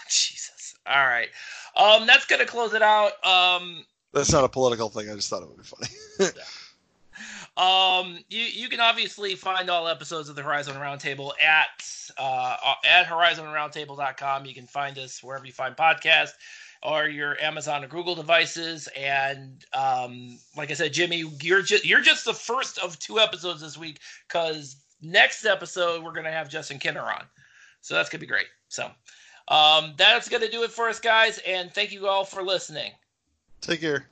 Jesus. All right. Um, that's gonna close it out. Um, That's not a political thing. I just thought it would be funny. Um, you you can obviously find all episodes of the Horizon Roundtable at uh, at horizonroundtable.com. You can find us wherever you find podcasts or your Amazon or Google devices. And um, like I said, Jimmy, you're just you're just the first of two episodes this week because next episode we're gonna have Justin Kinner on, so that's gonna be great. So um, that's gonna do it for us, guys, and thank you all for listening. Take care.